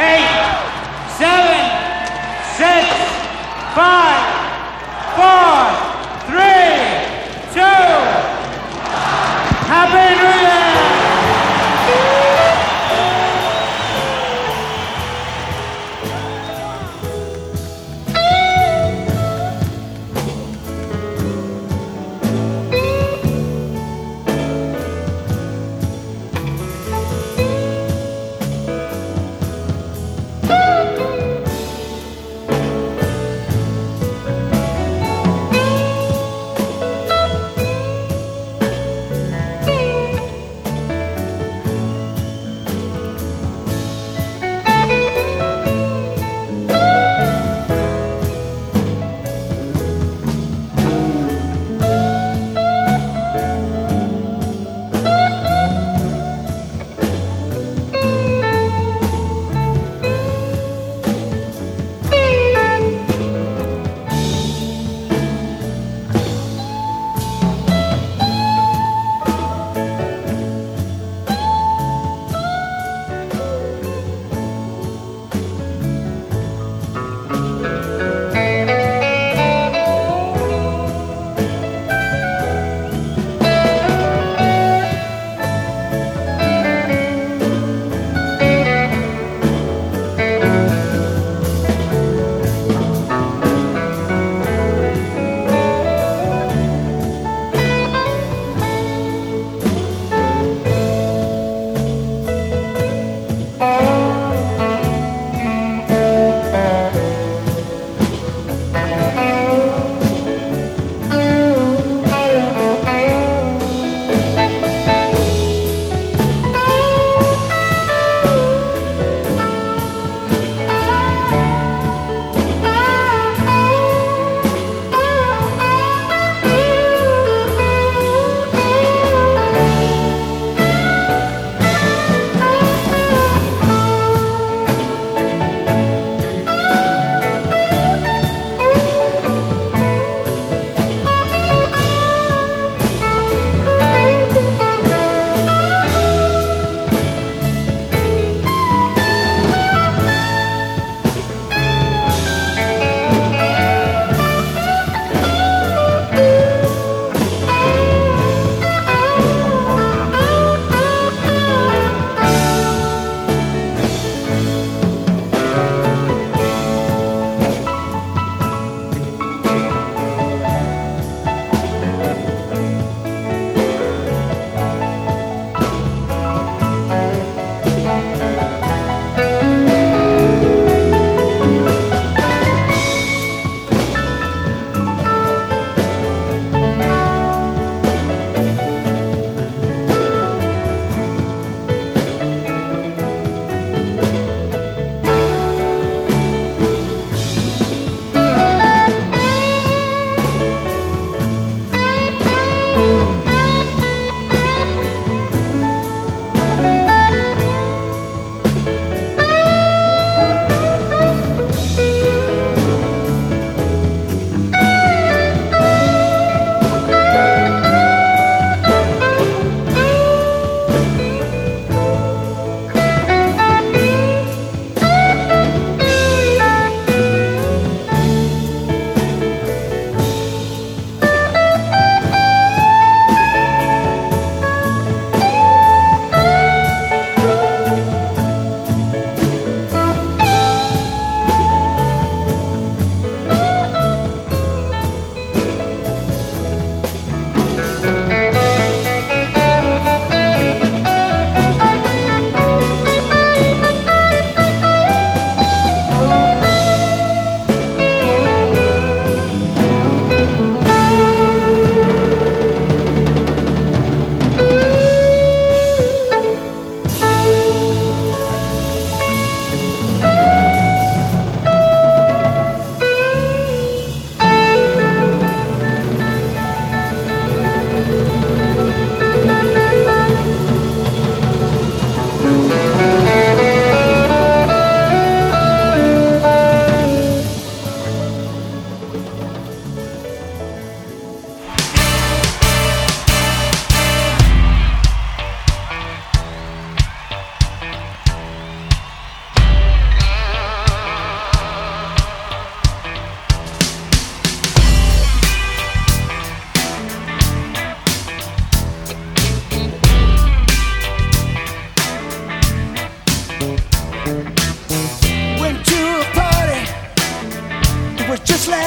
eight, seven, six, five, four,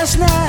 last night.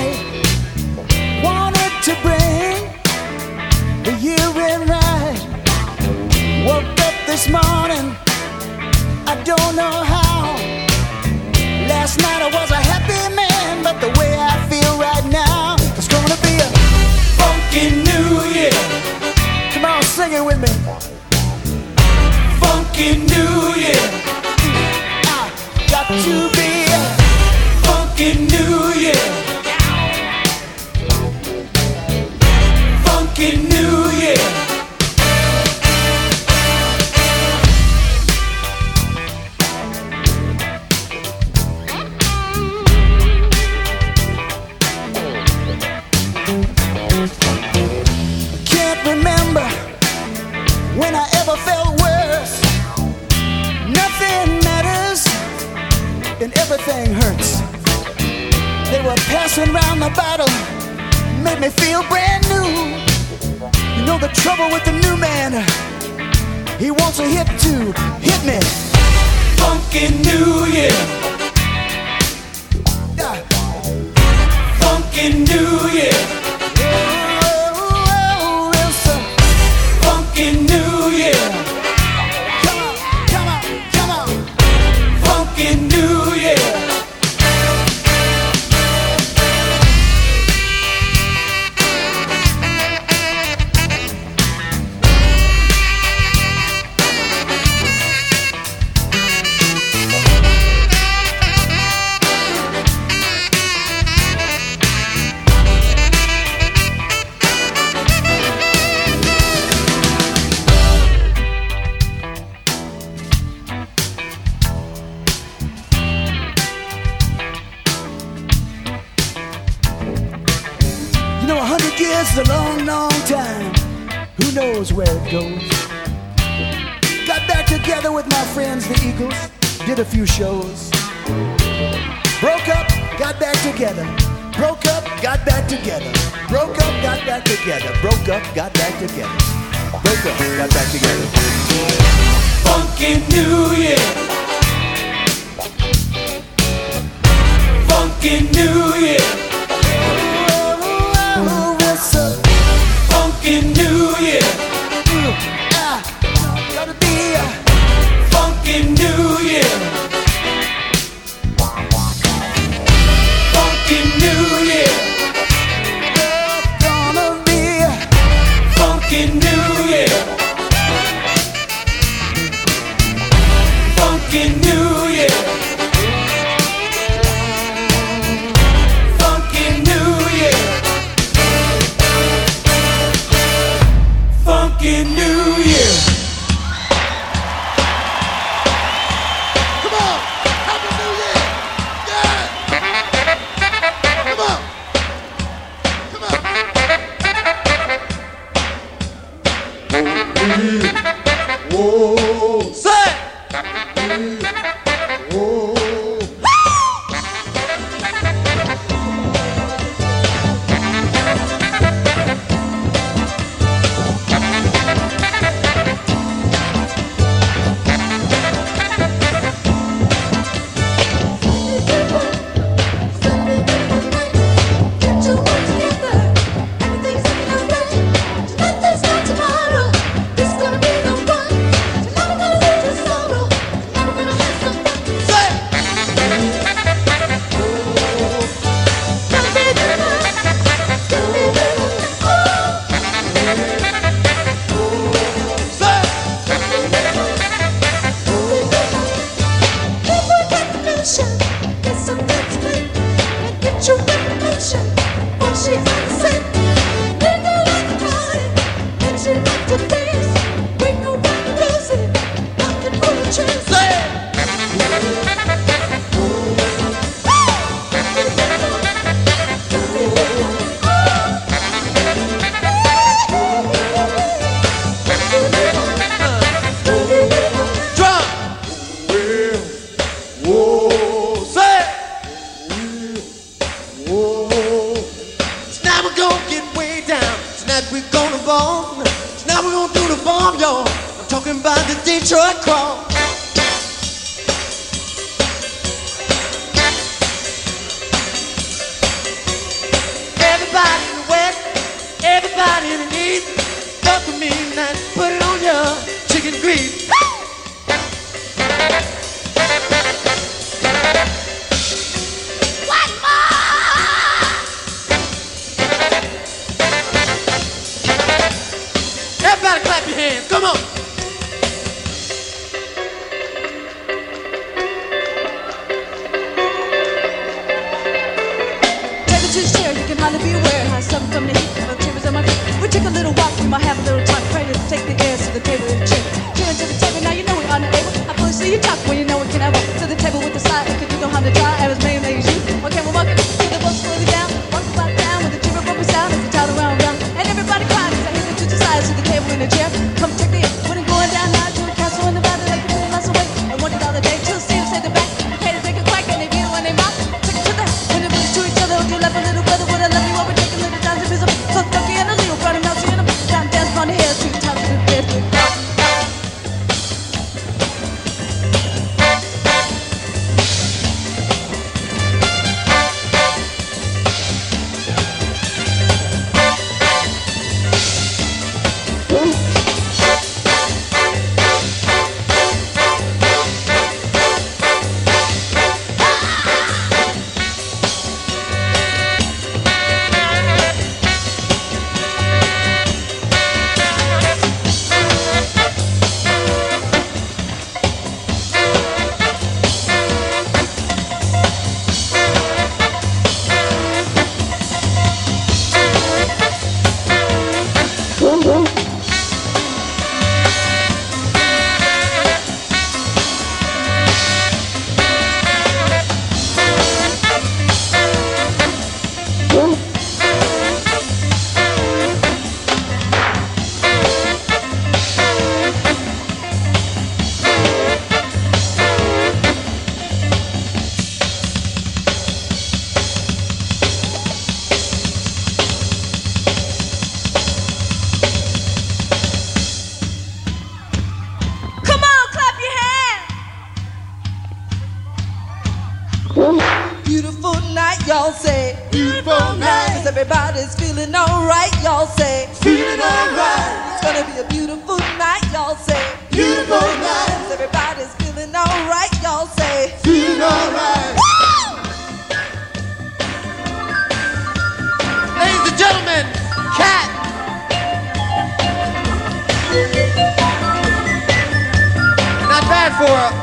for it.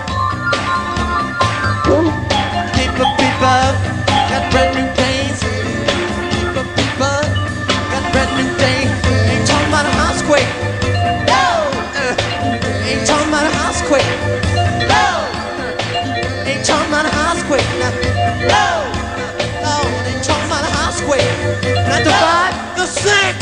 Got brand new got brand new. Ain't about a house quake. No. Ain't about a house quake. No. Ain't about a house quake. No. No. Ain't a house quake. Not the six.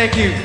Thank you.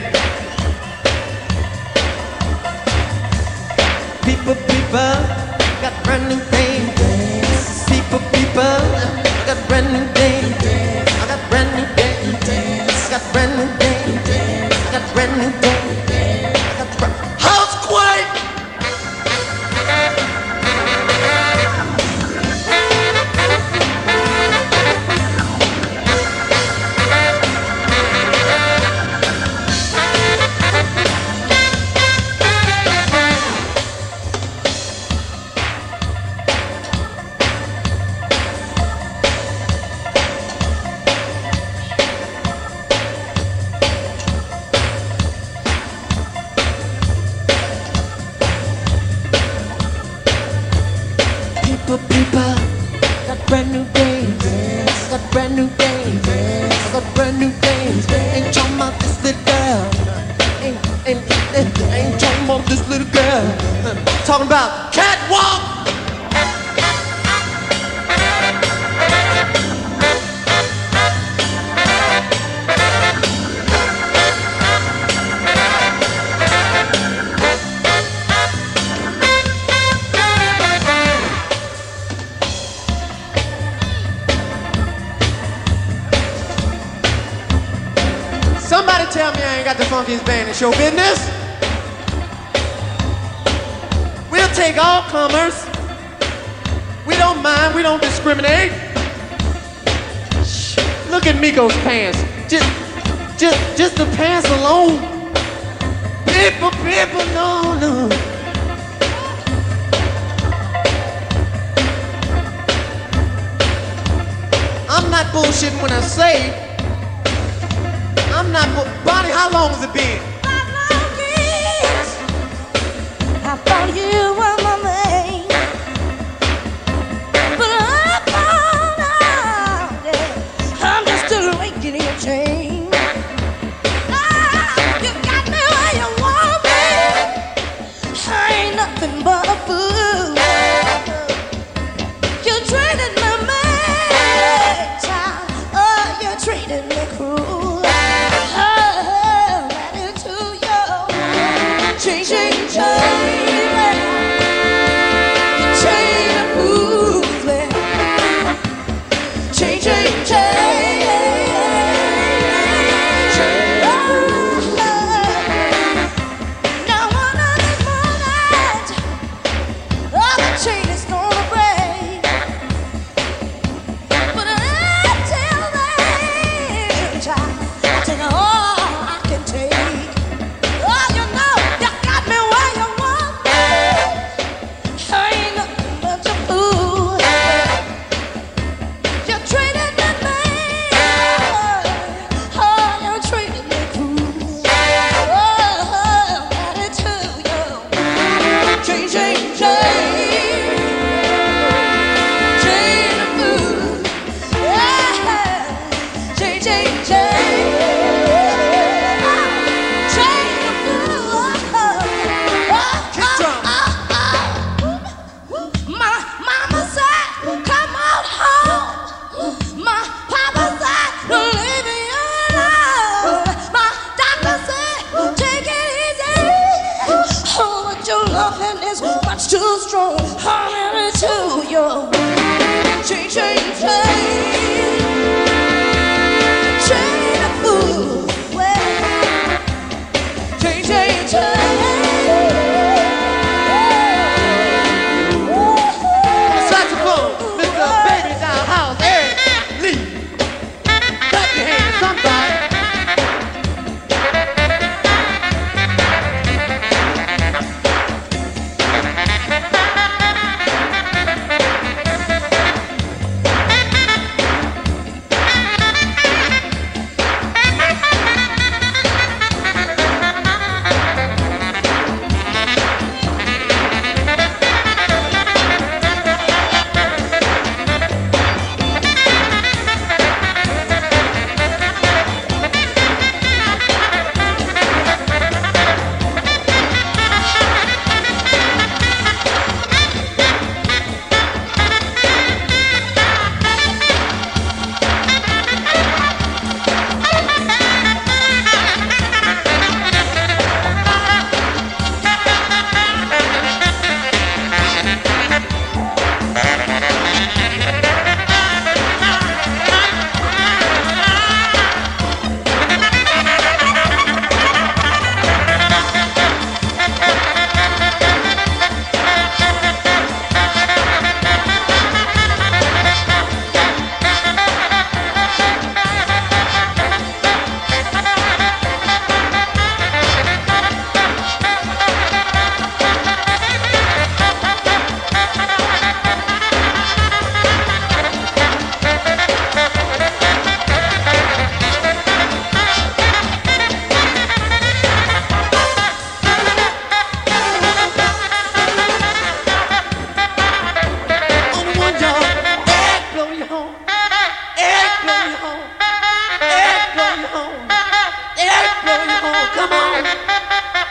come on.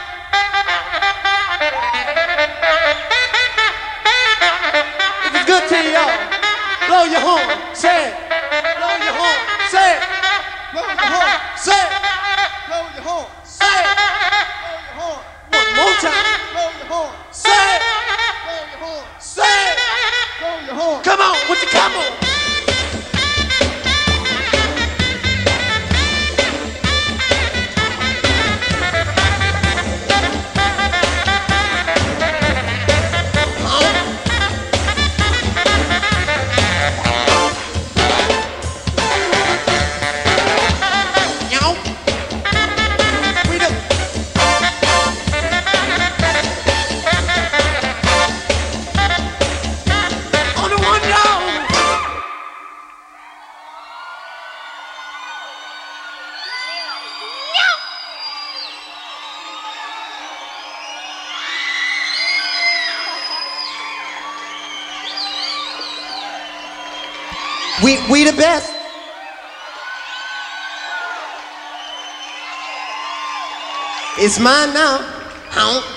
It's mine now.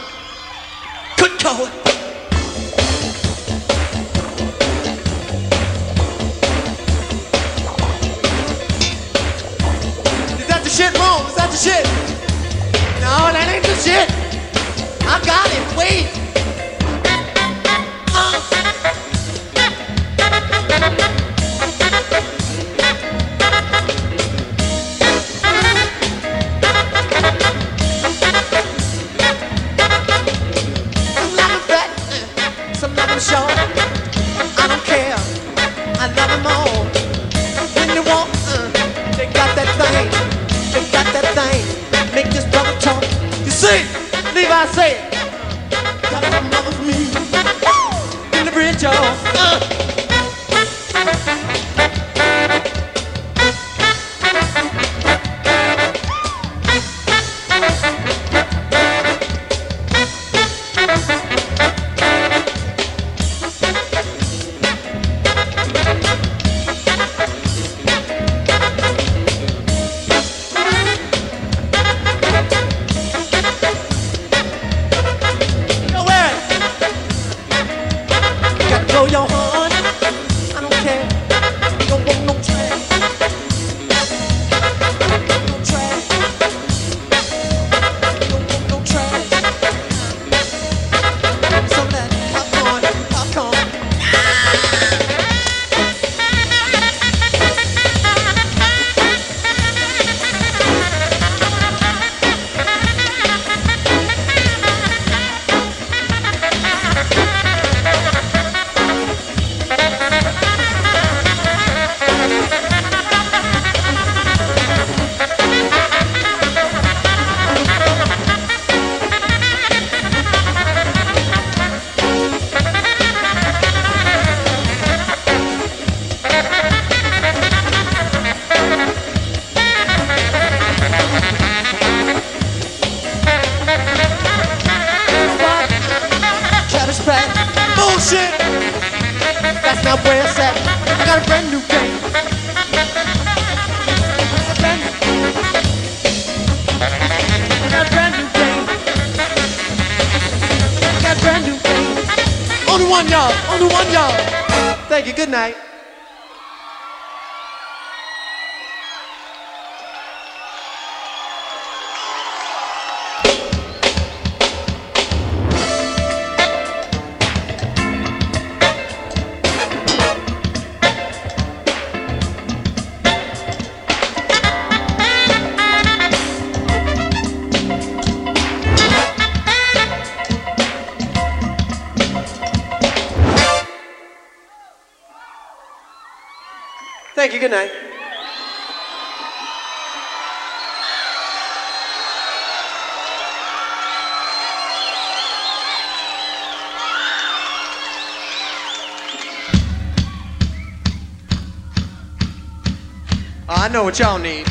know what y'all need.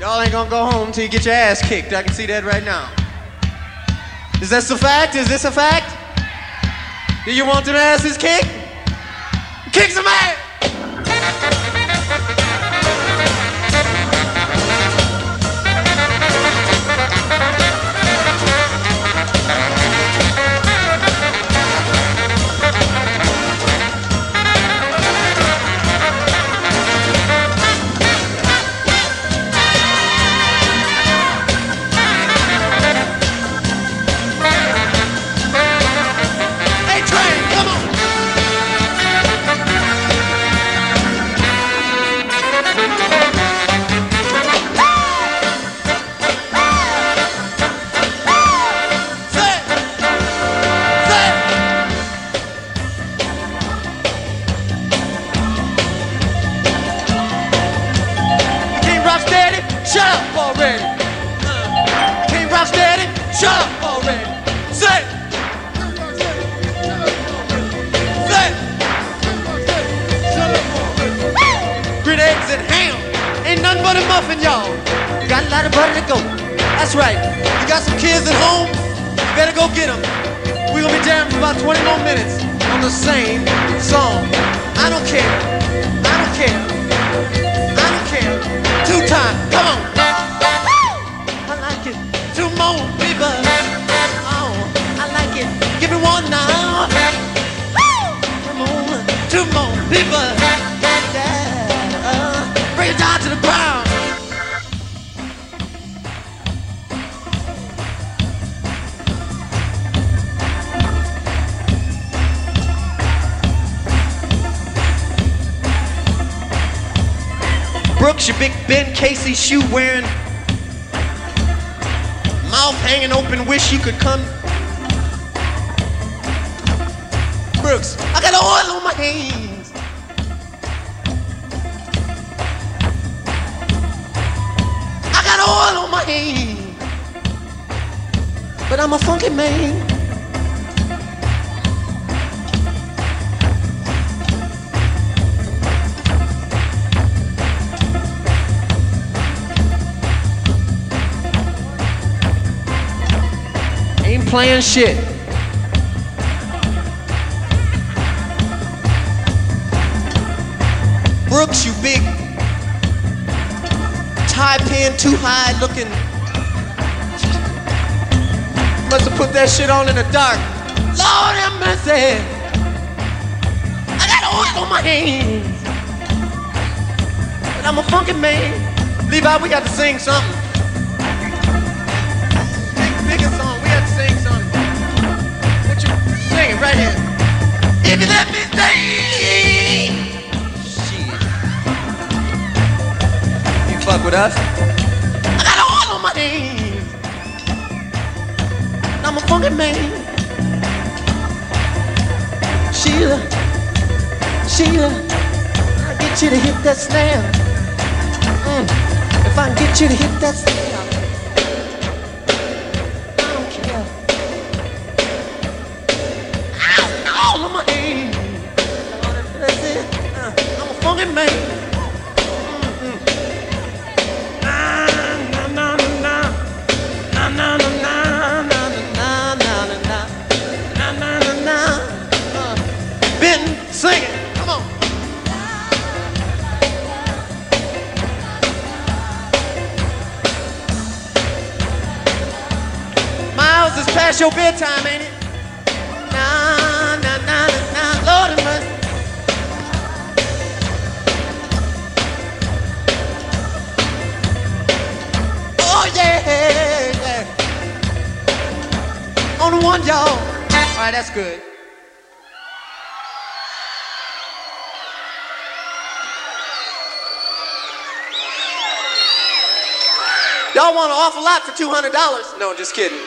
Y'all ain't gonna go home till you get your ass kicked. I can see that right now. Is this a fact? Is this a fact? Do you want your asses kicked? Kick some ass! wearing shit. Brooks, you big tie pin, too high looking. Must have put that shit on in the dark. Lord have mercy. I got oil on my hands. But I'm a funky man. Levi, we got to sing something. with us. I got all on my knees. I'm a funky man. Sheila, Sheila, I get you to hit that snare. Mm. If I can get you to hit that snare. pot for $200. No, I'm just kidding.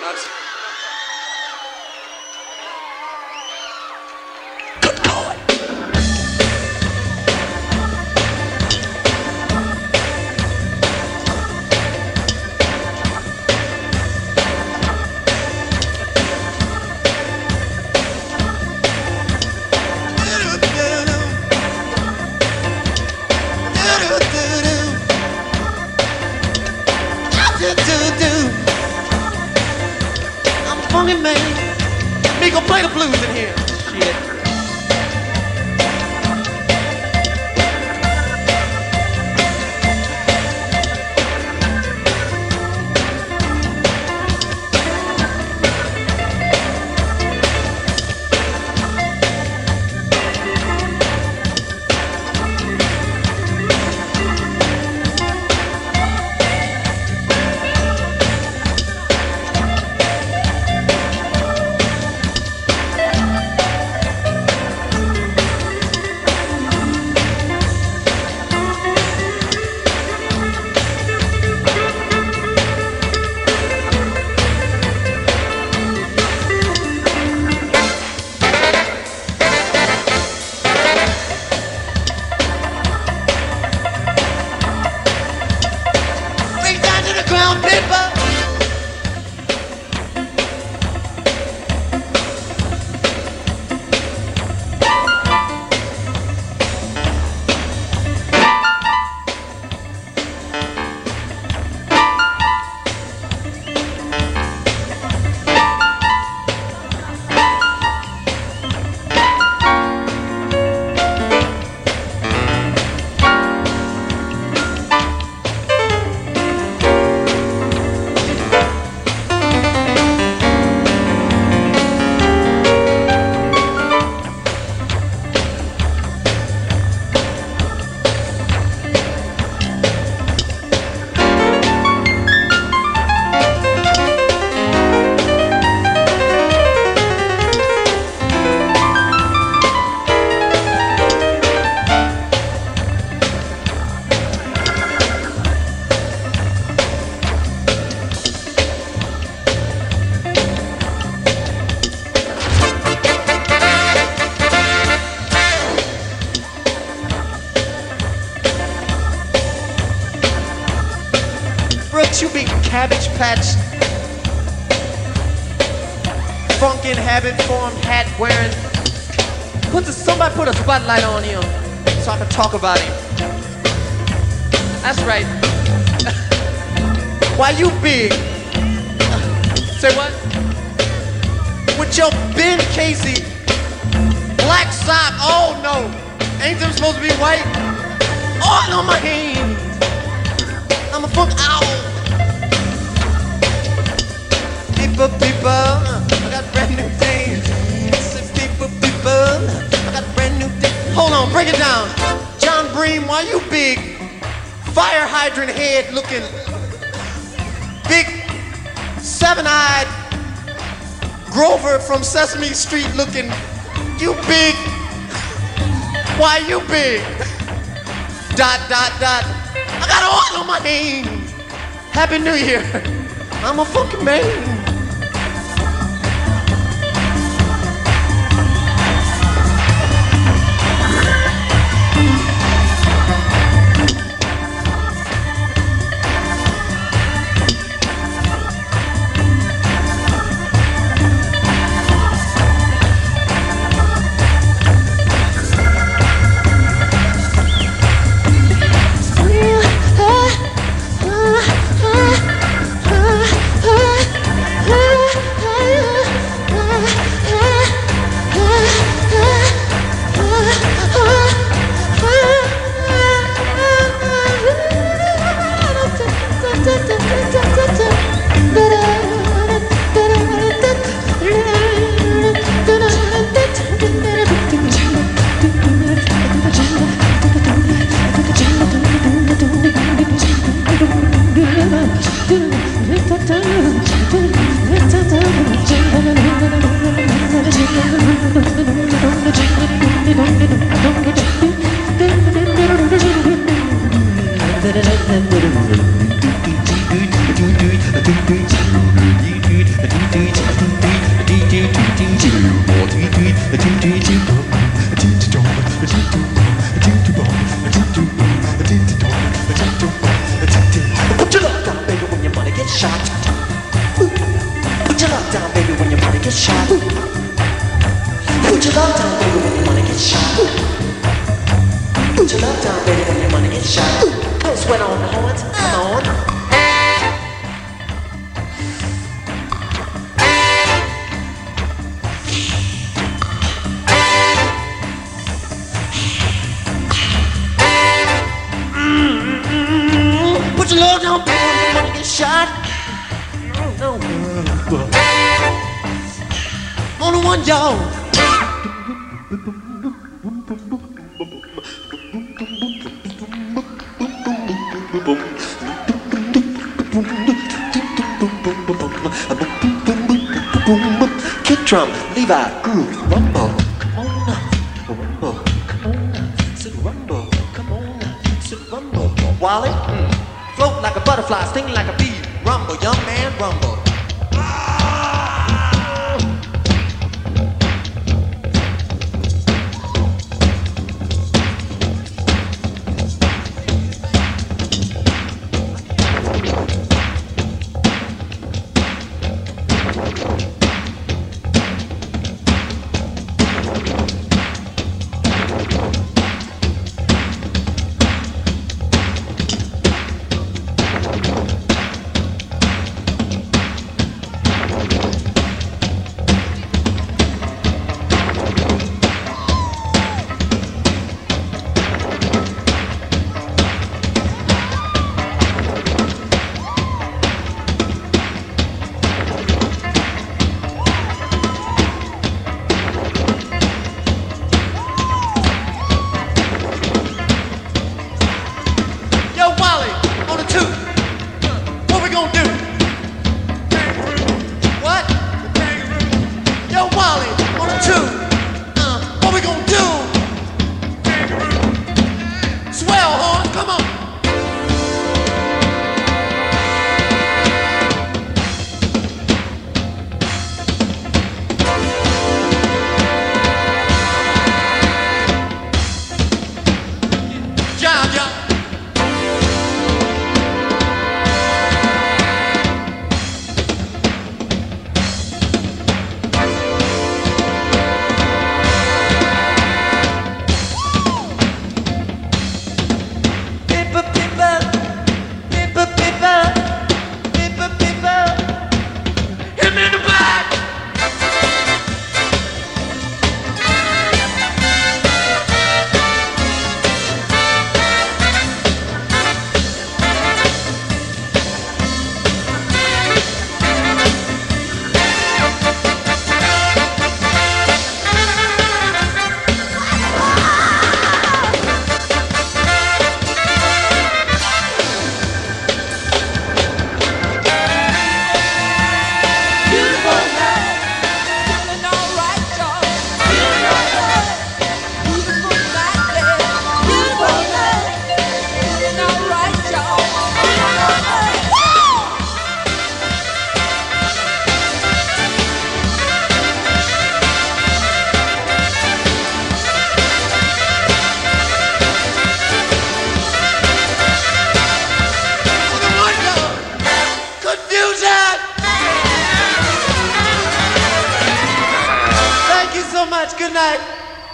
So New Year. I'm a fucking man.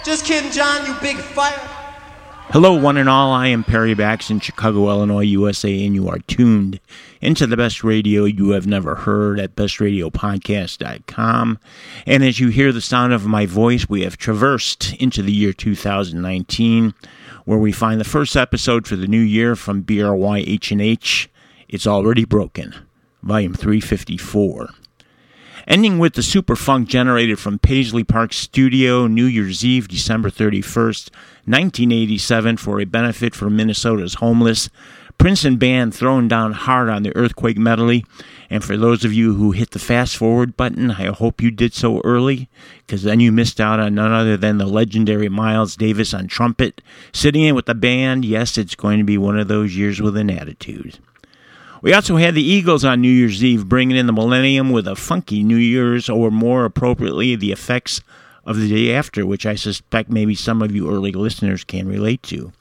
Just kidding, John, you big fire. Hello, one and all. I am Perry Bax in Chicago, Illinois, USA, and you are tuned into the best radio you have never heard at bestradiopodcast.com. And as you hear the sound of my voice, we have traversed into the year 2019, where we find the first episode for the new year from BRY H&H. It's already broken, volume 354 ending with the super funk generated from Paisley Park Studio New Year's Eve, December 31st, 1987, for a benefit for Minnesota's homeless. Prince and band throwing down hard on the Housequake medley. And for those of you who hit the fast forward button, I hope you did so early, because then you missed out on none other than the legendary Miles Davis on trumpet, sitting in with the band. Yes, it's going to be one of those years with an attitude. We also had the Eagles on New Year's Eve, bringing in the millennium with a funky New Year's, or more appropriately, the effects of the day after, which I suspect maybe some of you early listeners can relate to.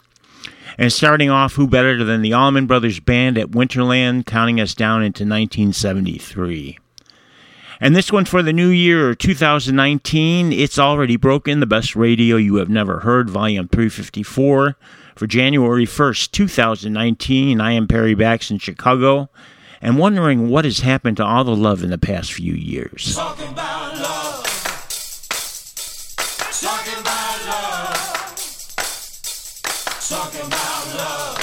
And starting off, who better than the Allman Brothers Band at Winterland, counting us down into 1973. And this one for the new year 2019, It's Already Broken, the best radio you have never heard, volume 354 for January 1st, 2019. I am Perry Bax in Chicago and wondering what has happened to all the love in the past few years. Talking about love. Talking about love. Talking about love.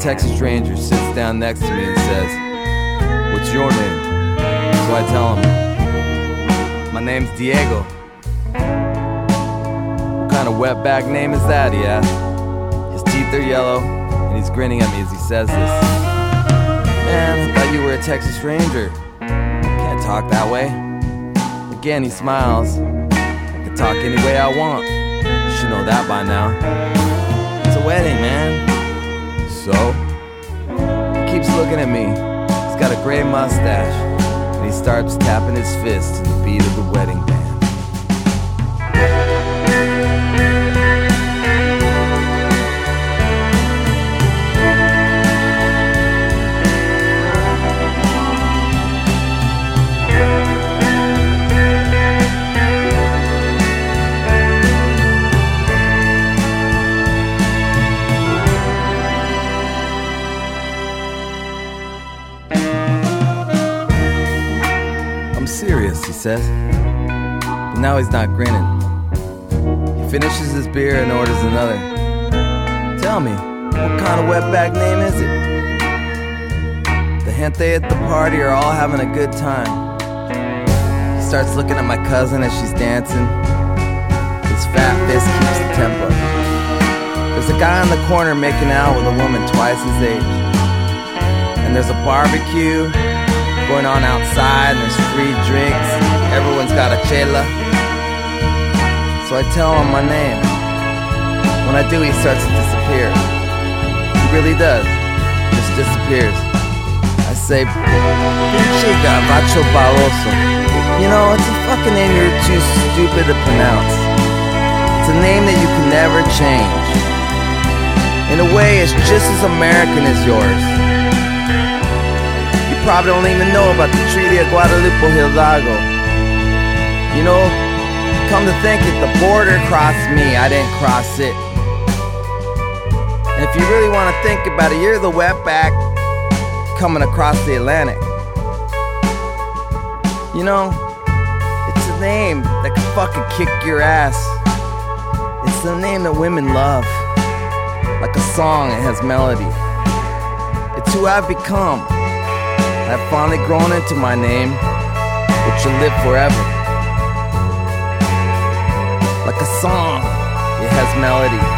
Texas Ranger sits down next to me and says, What's your name? So I tell him, My name's Diego. What kind of wetback name is that? He asks. His teeth are yellow, and he's grinning at me as he says this. Man, I thought you were a Texas Ranger. Can't talk that way. Again, he smiles. I can talk any way I want. You should know that by now. Mustache, and he starts tapping his fist to the beat of the wedding band. Says. But now he's not grinning. He finishes his beer and orders another. Tell me, what kind of wetback name is it? The gente at the party are all having a good time. He starts looking at my cousin as she's dancing. His fat fist keeps the tempo. There's a guy in the corner making out with a woman twice his age. And there's a barbecue going on outside, and there's free drinks. Everyone's got a chela. So I tell him my name. When I do, he starts to disappear. He really does. Just disappears. I say, Gavacho Barroso. You know, it's a fucking name you're too stupid to pronounce. It's a name that you can never change. In a way, it's just as American as yours You probably don't even know about the Treaty of Guadalupe Hidalgo. You know, come to think it, the border crossed me, I didn't cross it. And if you really want to think about it, you're the wetback coming across the Atlantic. You know, it's a name that can fucking kick your ass. It's the name that women love. Like a song, it has melody. It's who I've become. I've finally grown into my name, which will live forever. Like a song, it has melody.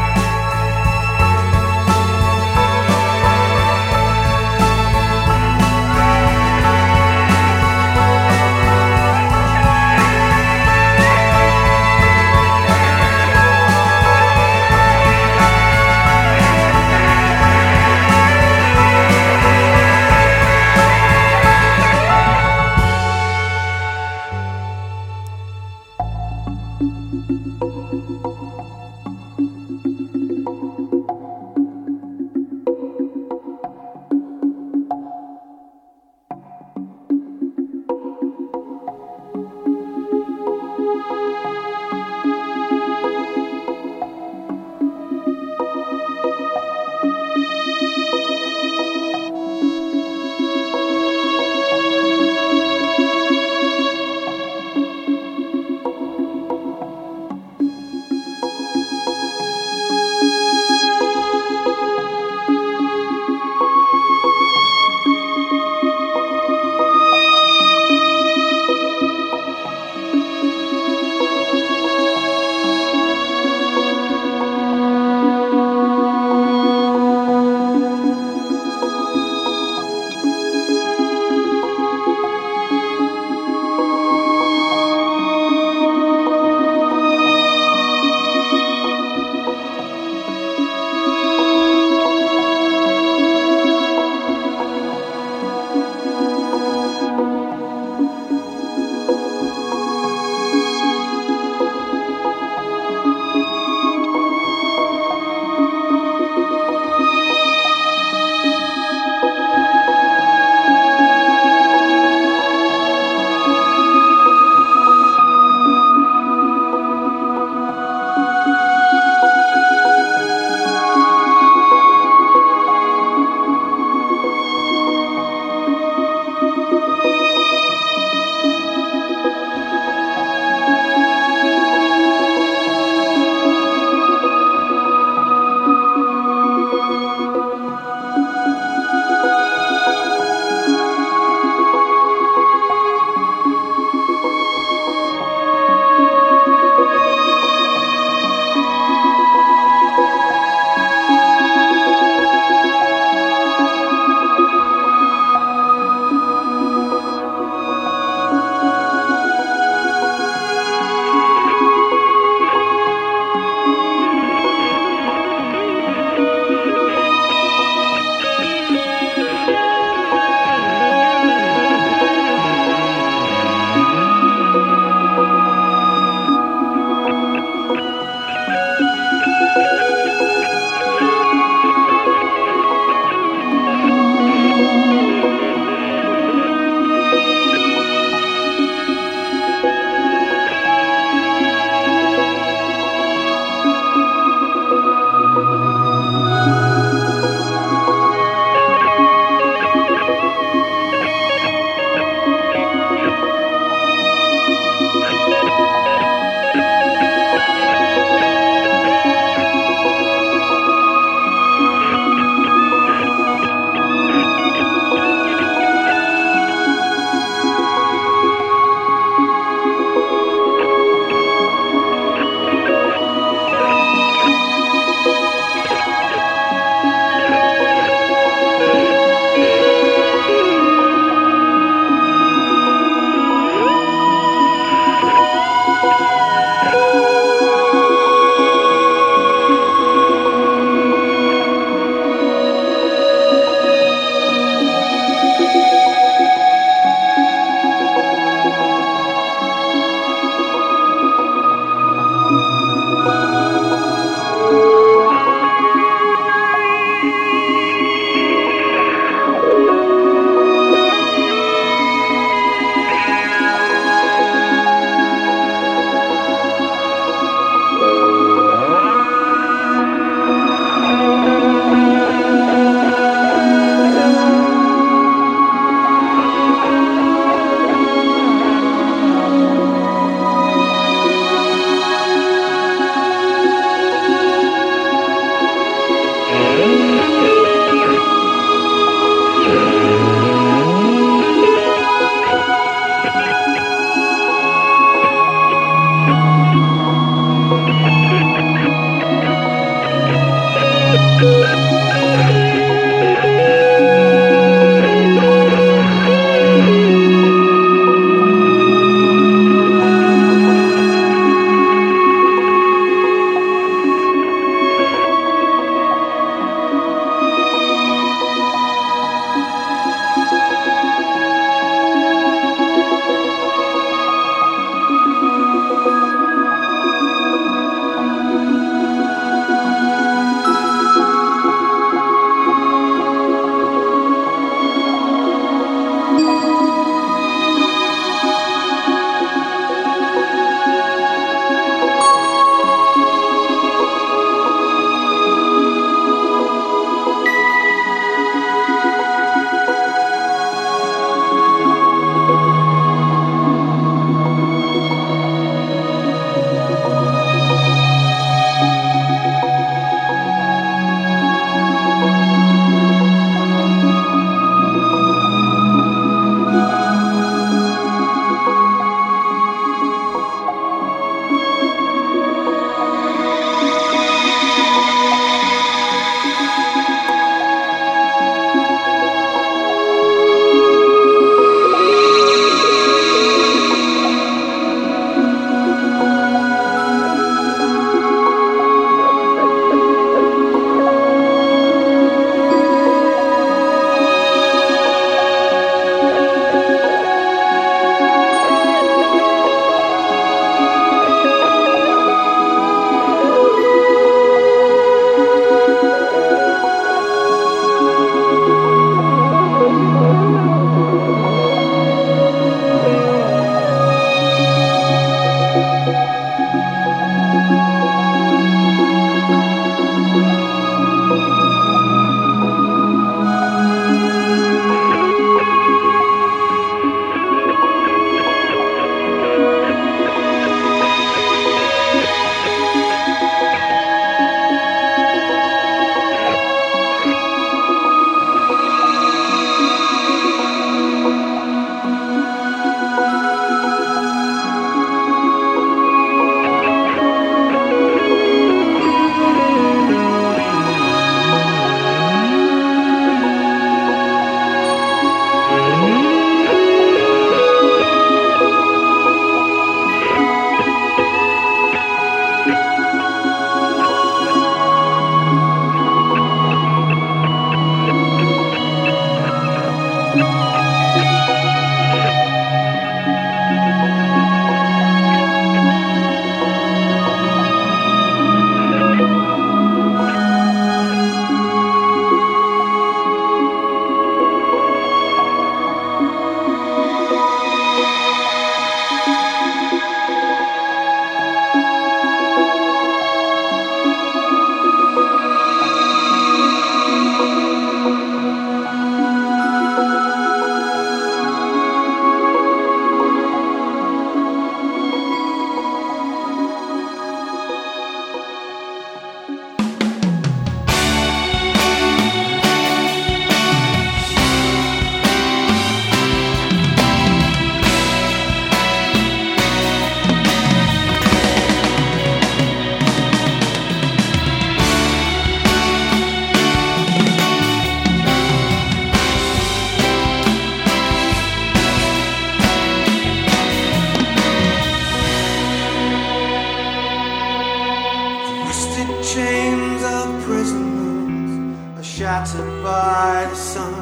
By the sun.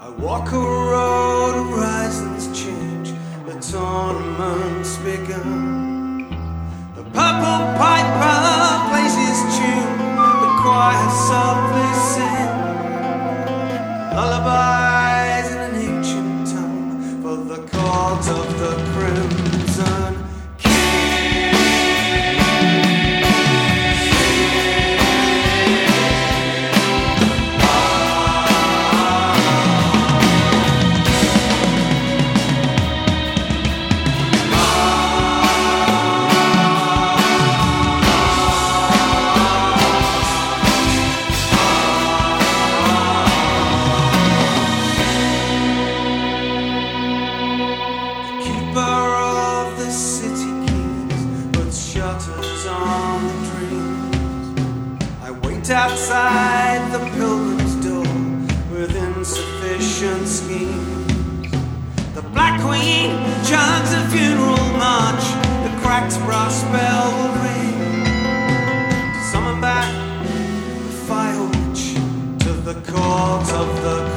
I walk a road, horizons change, the tournament's begun. The purple piper plays his tune, the choir softly sing. Lullabies in an ancient tongue for the court of the crimson. Brass bell will ring. To summon back the fire witch to the court of the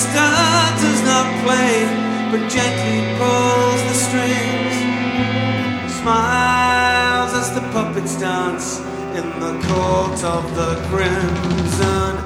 Jester does not play, but gently pulls the strings. Smiles as the puppets dance in the court of the crimson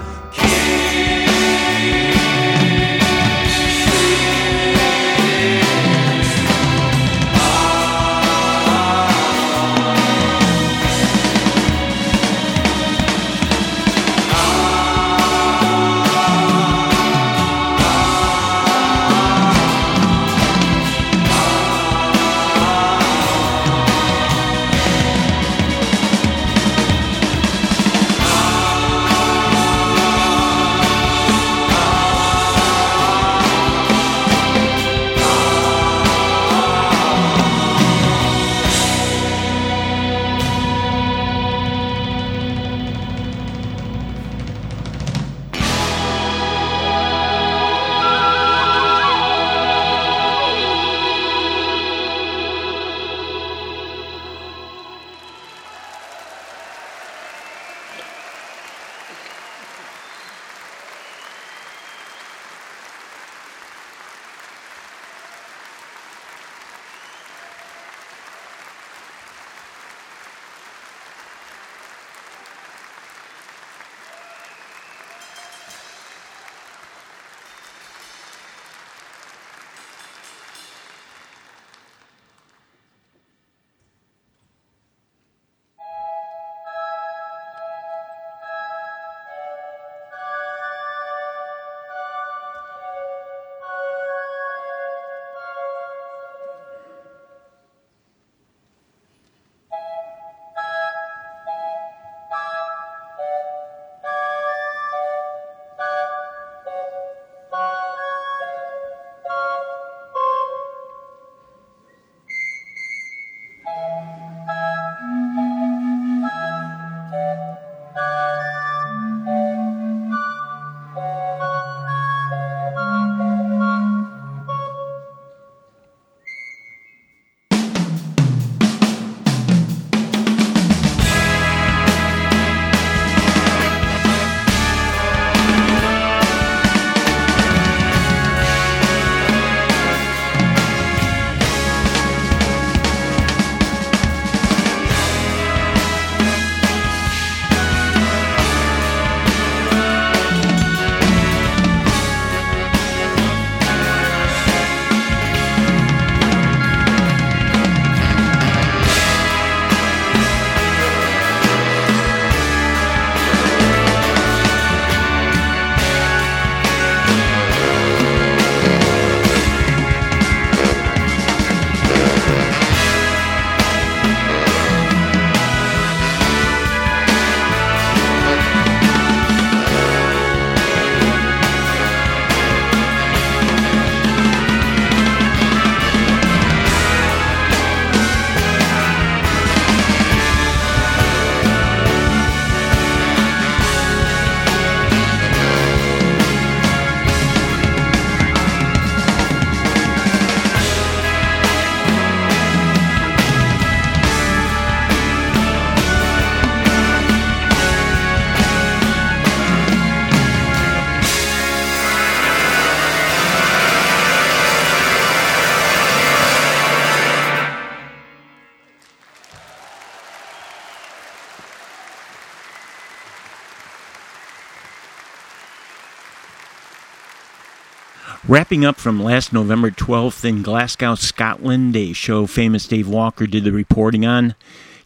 Wrapping up from last November 12th in Glasgow, Scotland, a show famous Dave Walker did the reporting on.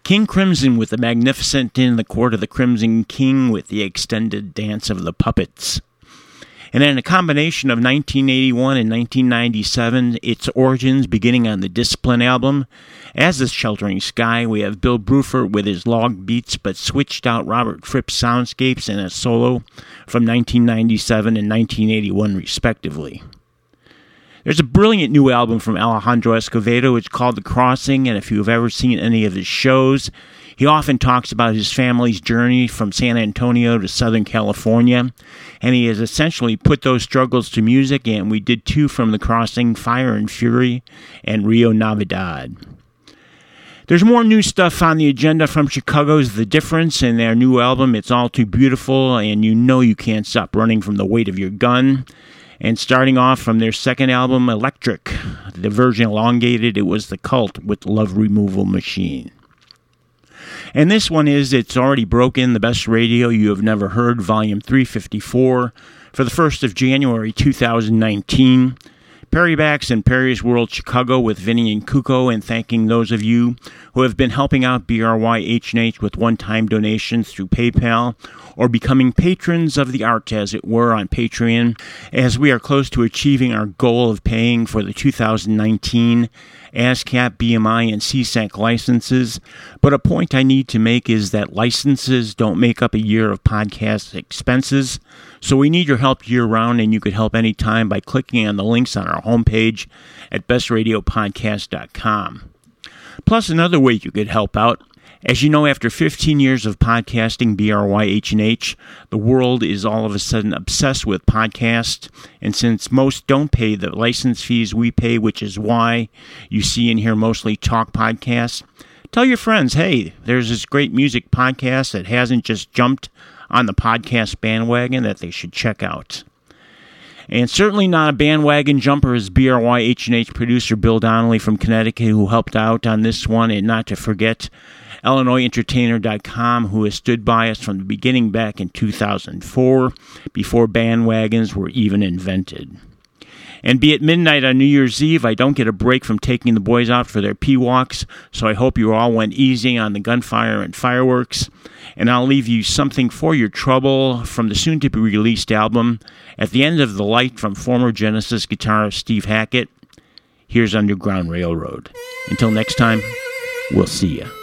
King Crimson with the magnificent in the court of the Crimson King with the extended dance of the puppets. And then a combination of 1981 and 1997, its origins beginning on the Discipline album. As the Sheltering Sky, we have Bill Bruford with his log beats but switched out Robert Fripp's soundscapes and a solo from 1997 and 1981, respectively. There's a brilliant new album from Alejandro Escovedo. It's called The Crossing, and if you've ever seen any of his shows, he often talks about his family's journey from San Antonio to Southern California, and he has essentially put those struggles to music, and we did two from The Crossing, Fire and Fury, and Rio Navidad. There's more new stuff on the agenda from Chicago's The DiFFerentS and their new album, It's All Too Beautiful, and you know you can't stop running from the weight of your gun. And starting off from their second album, Electric, the version elongated, it was The Cult with Love Removal Machine. And this one is It's Already Broken, the best radio you have never heard, volume 354, for the 1st of January 2019. Perry Backs and Perry's World Chicago with Vinny and Kuko, and thanking those of you who have been helping out BRY H&H with one-time donations through PayPal or becoming patrons of the art, as it were, on Patreon, as we are close to achieving our goal of paying for the 2019 ASCAP, BMI, and SESAC licenses. But a point I need to make is that licenses don't make up a year of podcast expenses. So we need your help year round, and you could help anytime by clicking on the links on our homepage at bestradiopodcast.com. Plus, another way you could help out. As you know, after 15 years of podcasting BRY H&H, the world is all of a sudden obsessed with podcasts. And since most don't pay the license fees we pay, which is why you see and hear mostly talk podcasts, tell your friends, hey, there's this great music podcast that hasn't just jumped on the podcast bandwagon that they should check out. And certainly not a bandwagon jumper is BRY H&H producer Bill Donnelly from Connecticut who helped out on this one, and not to forget IllinoisEntertainer.com, who has stood by us from the beginning back in 2004, before bandwagons were even invented. And be it midnight on New Year's Eve, I don't get a break from taking the boys out for their pee walks, so I hope you all went easy on the gunfire and fireworks. And I'll leave you something for your trouble from the soon to be released album, At the Edge of the Light from former Genesis guitarist Steve Hackett. Here's Underground Railroad. Until next time, we'll see you.